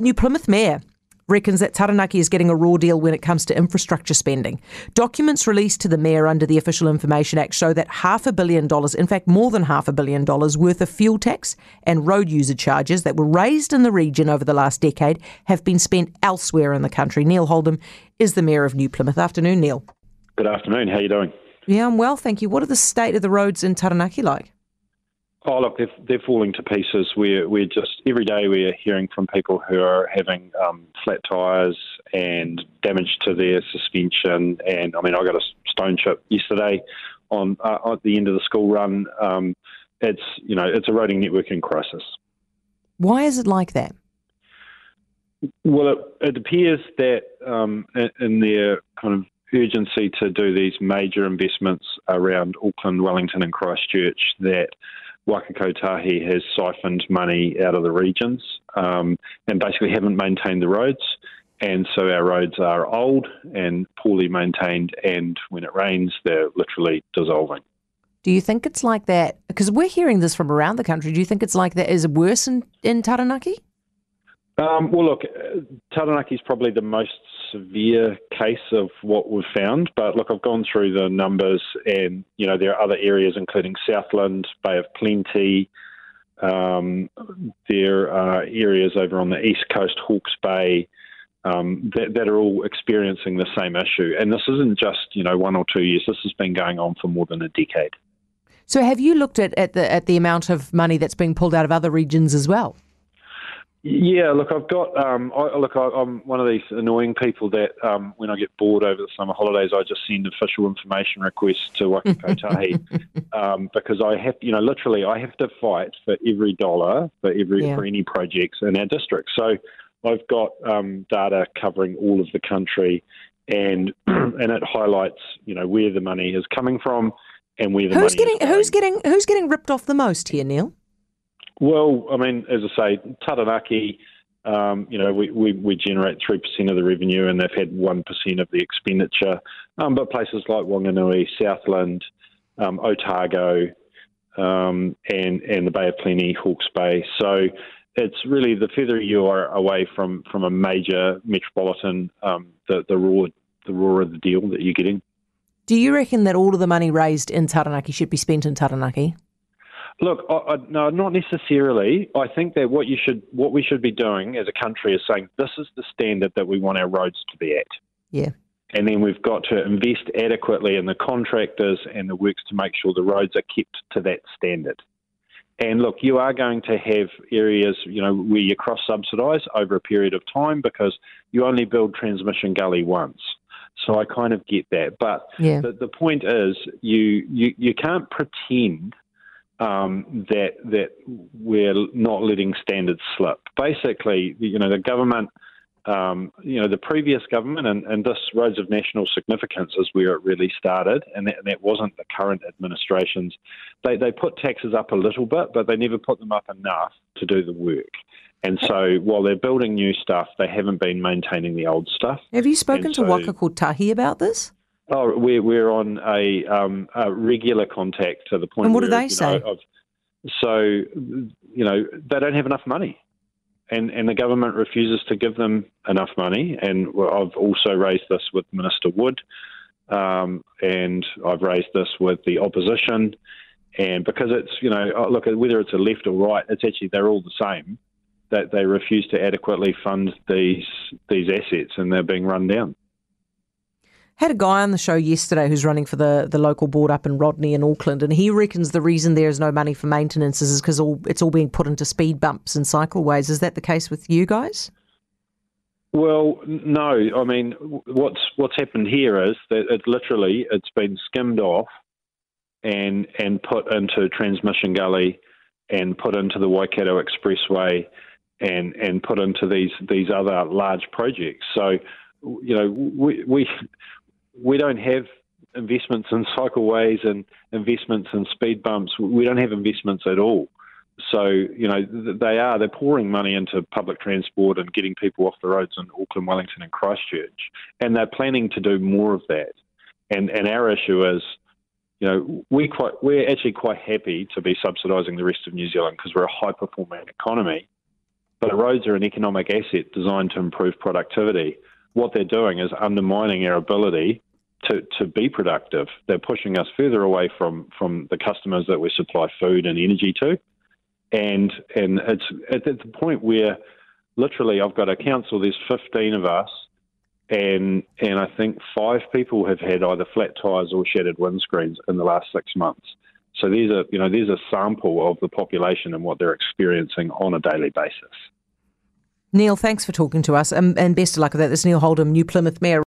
New Plymouth Mayor reckons that Taranaki is getting a raw deal when it comes to infrastructure spending. Documents released to the mayor under the Official Information Act show that half a billion dollars, in fact more than half a billion dollars worth of fuel tax and road user charges that were raised in the region over the last decade have been spent elsewhere in the country. Neil Holdom is the mayor of New Plymouth. Afternoon, Neil. Good afternoon. How are you doing? Yeah, I'm well, thank you. What are the state of the roads in Taranaki like? Oh, look, they're, they're falling to pieces. We're, we're just, every day we're hearing from people who are having um, flat tyres and damage to their suspension. And I mean, I got a stone chip yesterday on uh, at the end of the school run. Um, it's, you know, it's a roading network in crisis. Why is it like that? Well, it, it appears that um, in, in their kind of urgency to do these major investments around Auckland, Wellington, and Christchurch, that Waka Kotahi has siphoned money out of the regions um, and basically haven't maintained the roads. And so our roads are old and poorly maintained, and when it rains, they're literally dissolving. Do you think it's like that? Because we're hearing this from around the country. Do you think it's like that? Is it worse in, in Taranaki? Um, well, look, Taranaki is probably the most severe case of what we've found. But look, I've gone through the numbers, and you know there are other areas, including Southland, Bay of Plenty. Um, there are areas over on the east coast, Hawke's Bay, um, that, that, are all experiencing the same issue. And this isn't just you know one or two years. This has been going on for more than a decade. So, have you looked at, at the at the amount of money that's being pulled out of other regions as well? Yeah, look, I've got um, I, look, I, am one of these annoying people that um, when I get bored over the summer holidays, I just send official information requests to Waka Kotahi um, because I have, you know, literally, I have to fight for every dollar for every yeah. for any projects in our district. So I've got um, data covering all of the country, and and it highlights, you know, where the money is coming from and where the who's getting who's getting who's getting ripped off the most here, Neil. Well, I mean, as I say, Taranaki, um, you know, we, we, we generate 3% of the revenue and they've had 1% of the expenditure. Um, but places like Wanganui, Southland, um, Otago, um, and, and the Bay of Plenty, Hawke's Bay. So it's really the further you are away from, from a major metropolitan, um, the, the, raw, the rawer the deal that you're getting. Do you reckon that all of the money raised in Taranaki should be spent in Taranaki? Look, I, I, no, not necessarily. I think that what you should, what we should be doing as a country is saying this is the standard that we want our roads to be at. Yeah. And then we've got to invest adequately in the contractors and the works to make sure the roads are kept to that standard. And look, you are going to have areas, you know, where you cross subsidise over a period of time because you only build transmission gully once. So I kind of get that. But yeah. the, the point is, you, you, you can't pretend um, that that we're not letting standards slip. Basically, you know, the government, um, you know, the previous government, and, and, this roads of national significance is where it really started, and that, and that wasn't the current administrations. They they put taxes up a little bit, but they never put them up enough to do the work. And so while they're building new stuff, they haven't been maintaining the old stuff. Have you spoken and to so, Waka Kotahi about this? Oh, we're we're on a, um, a regular contact to the point. And what where, do they say? Know, so, you know, they don't have enough money, and and the government refuses to give them enough money. And I've also raised this with Minister Wood, um, and I've raised this with the opposition. And because it's you know, oh, look whether it's a left or right, it's actually they're all the same. That they refuse to adequately fund these these assets, and they're being run down. Had a guy on the show yesterday who's running for the, the local board up in Rodney in Auckland, and he reckons the reason there is no money for maintenance is because all it's all being put into speed bumps and cycleways. Is that the case with you guys? Well, no. I mean, what's what's happened here is that it literally it's been skimmed off and and put into Transmission Gully and put into the Waikato Expressway and and put into these these other large projects. So, you know, we we we don't have investments in cycleways and investments in speed bumps. We don't have investments at all. So, you know, they are, they're pouring money into public transport and getting people off the roads in Auckland, Wellington, and Christchurch. And they're planning to do more of that. And, and our issue is, you know, we quite, we're actually quite happy to be subsidising the rest of New Zealand because we're a high performing economy. But roads are an economic asset designed to improve productivity. What they're doing is undermining our ability to, to be productive. They're pushing us further away from, from the customers that we supply food and energy to. And and it's at the point where literally I've got a council, there's 15 of us, and and I think five people have had either flat tyres or shattered windscreens in the last six months. So there's a you know there's a sample of the population and what they're experiencing on a daily basis. Neil, thanks for talking to us, and, and best of luck with that. This Neil Holdom, New Plymouth Mayor.